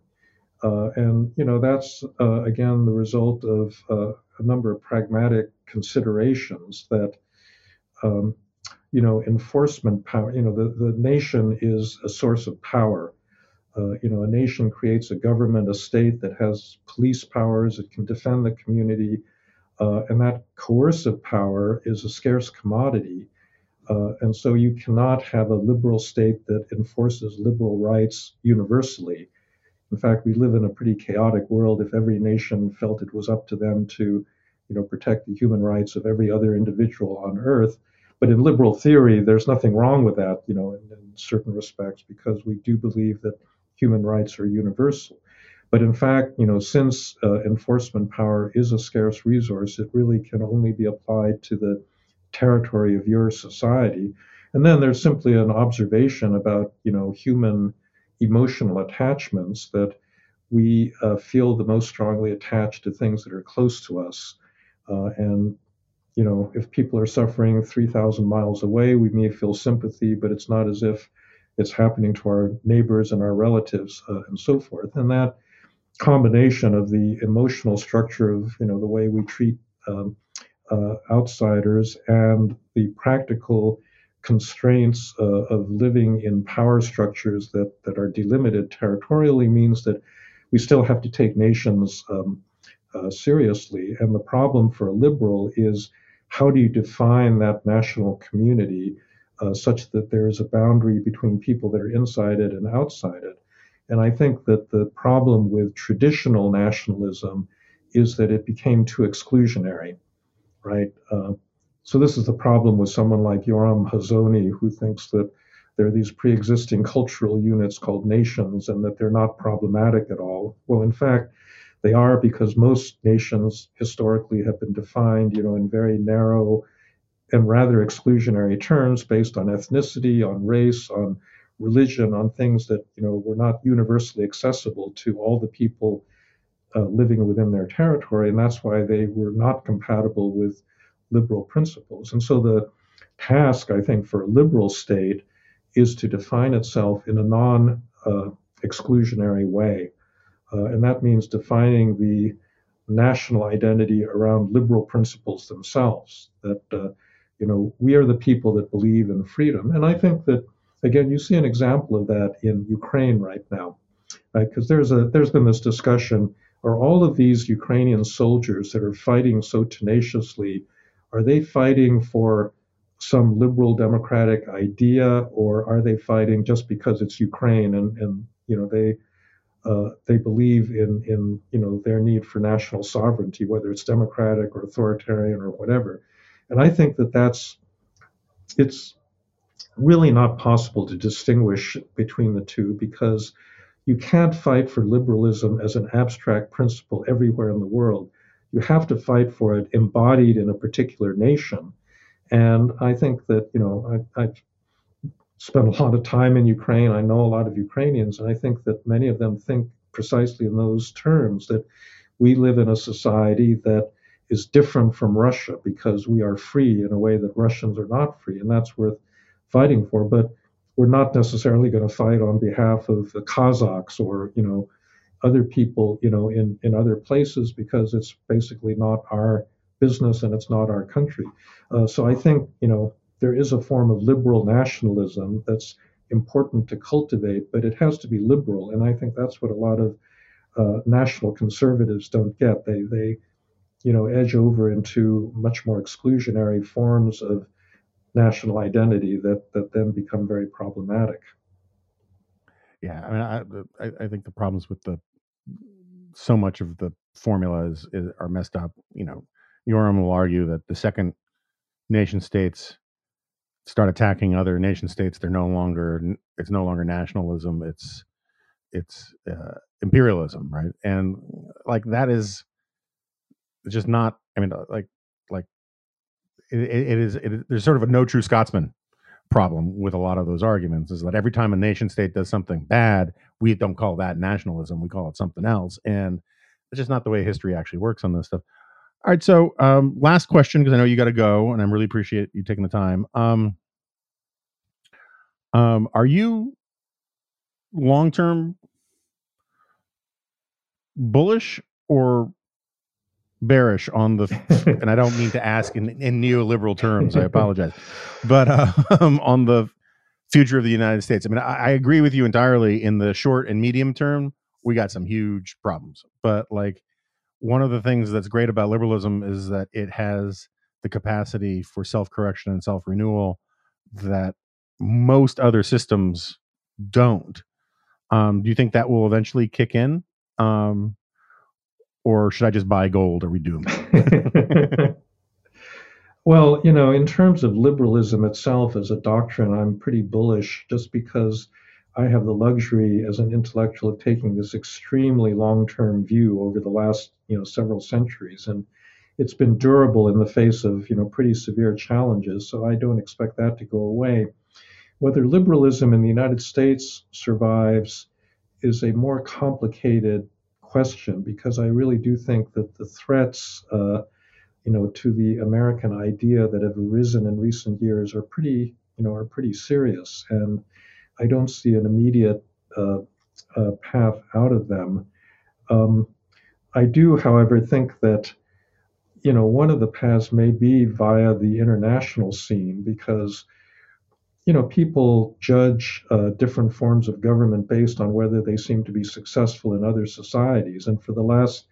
Uh, and, you know, that's, uh, again, the result of uh, a number of pragmatic considerations that, um, you know, enforcement power, you know, the, the nation is a source of power. Uh, you know, a nation creates a government, a state that has police powers, it can defend the community, uh, and that coercive power is a scarce commodity. Uh, and so you cannot have a liberal state that enforces liberal rights universally. In fact, we live in a pretty chaotic world. If every nation felt it was up to them to, you know, protect the human rights of every other individual on earth, but in liberal theory, there's nothing wrong with that, you know, in, in certain respects, because we do believe that human rights are universal. But in fact, you know, since uh, enforcement power is a scarce resource, it really can only be applied to the territory of your society. And then there's simply an observation about, you know, human emotional attachments that we uh, feel the most strongly attached to things that are close to us. Uh, and, you know, if people are suffering 3,000 miles away, we may feel sympathy, but it's not as if it's happening to our neighbors and our relatives uh, and so forth. And that combination of the emotional structure of, you know, the way we treat um, uh, outsiders and the practical constraints uh, of living in power structures that, that are delimited territorially means that we still have to take nations um, uh, seriously. And the problem for a liberal is how do you define that national community uh, such that there is a boundary between people that are inside it and outside it? And I think that the problem with traditional nationalism is that it became too exclusionary right? Uh, so this is the problem with someone like Yoram Hazony, who thinks that there are these pre-existing cultural units called nations and that they're not problematic at all. Well, in fact, they are because most nations historically have been defined, you know, in very narrow and rather exclusionary terms based on ethnicity, on race, on religion, on things that you know were not universally accessible to all the people uh, living within their territory, and that's why they were not compatible with liberal principles. And so the task, I think, for a liberal state is to define itself in a non uh, exclusionary way. Uh, and that means defining the national identity around liberal principles themselves. That, uh, you know, we are the people that believe in freedom. And I think that, again, you see an example of that in Ukraine right now, right? Because there's, a, there's been this discussion are all of these Ukrainian soldiers that are fighting so tenaciously, are they fighting for some liberal democratic idea, or are they fighting just because it's Ukraine and, and you know they uh, they believe in in you know their need for national sovereignty, whether it's democratic or authoritarian or whatever. And I think that that's it's really not possible to distinguish between the two because you can't fight for liberalism as an abstract principle everywhere in the world. You have to fight for it embodied in a particular nation. And I think that, you know, I, I've spent a lot of time in Ukraine. I know a lot of Ukrainians, and I think that many of them think precisely in those terms that we live in a society that is different from Russia because we are free in a way that Russians are not free, and that's worth fighting for. But we're not necessarily going to fight on behalf of the Kazakhs or you know other people you know in in other places because it's basically not our business and it's not our country. Uh, so I think you know there is a form of liberal nationalism that's important to cultivate, but it has to be liberal, and I think that's what a lot of uh, national conservatives don't get. They they you know edge over into much more exclusionary forms of national identity that that then become very problematic. Yeah, I mean, I, I, think the problems with the so much of the formulas is, are messed up. You know, Yoram will argue that the second nation states start attacking other nation states, they're no longer it's no longer nationalism. It's it's uh, imperialism, right? And like that is just not. I mean, uh, like like it, it is it, there's sort of a no true Scotsman problem with a lot of those arguments is that every time a nation state does something bad, we don't call that nationalism, we call it something else, and it's just not the way history actually works on this stuff. All right, so um, last question because I know you got to go, and I really appreciate you taking the time. Um, um, are you long term bullish or bearish on the, and I don't mean to ask in, in neoliberal terms. I apologize, but uh, on the future of the United States. I mean, I, I, agree with you entirely. In the short and medium term, we got some huge problems. But like one of the things that's great about liberalism is that it has the capacity for self correction and self renewal that most other systems don't. Um, do you think that will eventually kick in? Um, or should I just buy gold? Are we doomed? well, you know, in terms of liberalism itself as a doctrine, I'm pretty bullish just because I have the luxury as an intellectual of taking this extremely long-term view over the last, you know, several centuries, and it's been durable in the face of, you know, pretty severe challenges. So I don't expect that to go away. Whether liberalism in the United States survives is a more complicated question because I really do think that the threats, uh, you know, to the American idea that have arisen in recent years are pretty, you know, are pretty serious, and I don't see an immediate uh, uh, path out of them. Um, I do, however, think that you know one of the paths may be via the international scene because you know, people judge uh, different forms of government based on whether they seem to be successful in other societies. And for the last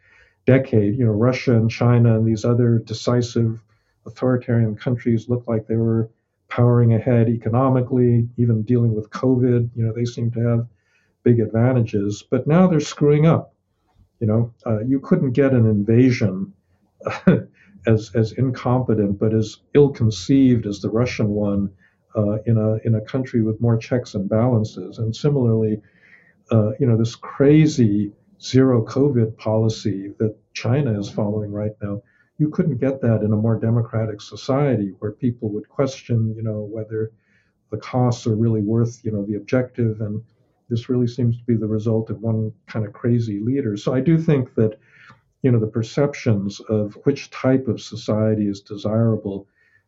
decade, you know, Russia and China and these other decisive authoritarian countries looked like they were powering ahead economically, even dealing with COVID. You know, they seem to have big advantages, but now they're screwing up. You know, uh, you couldn't get an invasion as as incompetent, but as ill-conceived as the Russian one in a in a country with more checks and balances. And similarly, uh, you know, this crazy zero COVID policy that China is following right now, you couldn't get that in a more democratic society where people would question, you know, whether the costs are really worth, you know, the objective. And this really seems to be the result of one kind of crazy leader. So I do think that, you know, the perceptions of which type of society is desirable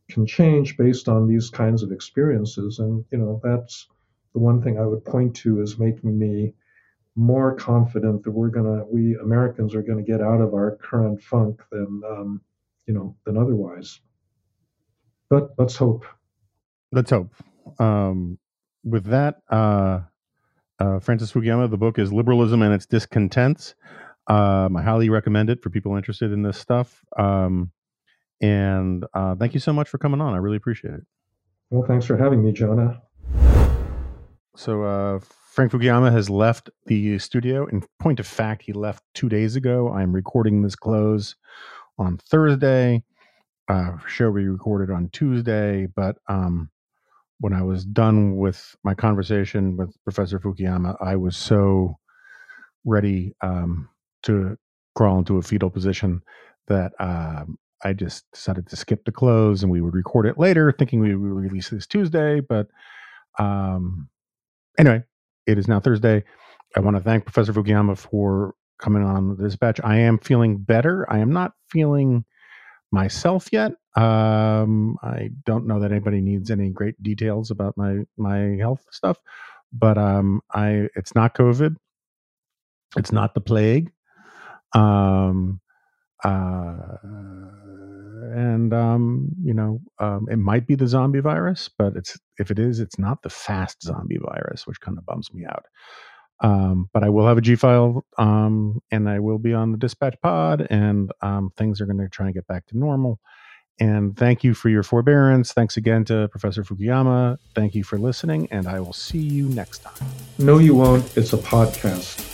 can change based on these kinds of experiences. And, you know, that's the one thing I would point to is making me more confident that we're gonna we Americans are gonna get out of our current funk than um, you know than otherwise. But let's hope. Let's hope. Um, with that, uh, uh, Francis Fukuyama, the book is Liberalism and Its Discontents. Um, I highly recommend it for people interested in this stuff. Um, and uh, thank you so much for coming on. I really appreciate it. Well, thanks for having me, Jonah. So, uh, Frank Fukuyama has left the studio. In point of fact, he left two days ago. I'm recording this close on Thursday. Uh, show we recorded on Tuesday, but um, when I was done with my conversation with Professor Fukuyama, I was so ready um, to crawl into a fetal position that um, I just decided to skip the close and we would record it later, thinking we would release this Tuesday. But um, anyway, it is now Thursday. I want to thank Professor Fukuyama for coming on the dispatch. I am feeling better. I am not feeling myself yet. Um, I don't know that anybody needs any great details about my my health stuff, but um, I it's not COVID. It's not the plague. Um, uh, and um, you know, um, it might be the zombie virus, but it's if it is, it's not the fast zombie virus, which kind of bums me out. Um, but I will have a G file, um, and I will be on the dispatch pod, and um, things are going to try and get back to normal. And thank you for your forbearance. Thanks again to Professor Fukuyama. Thank you for listening, and I will see you next time. No, you won't. It's a podcast.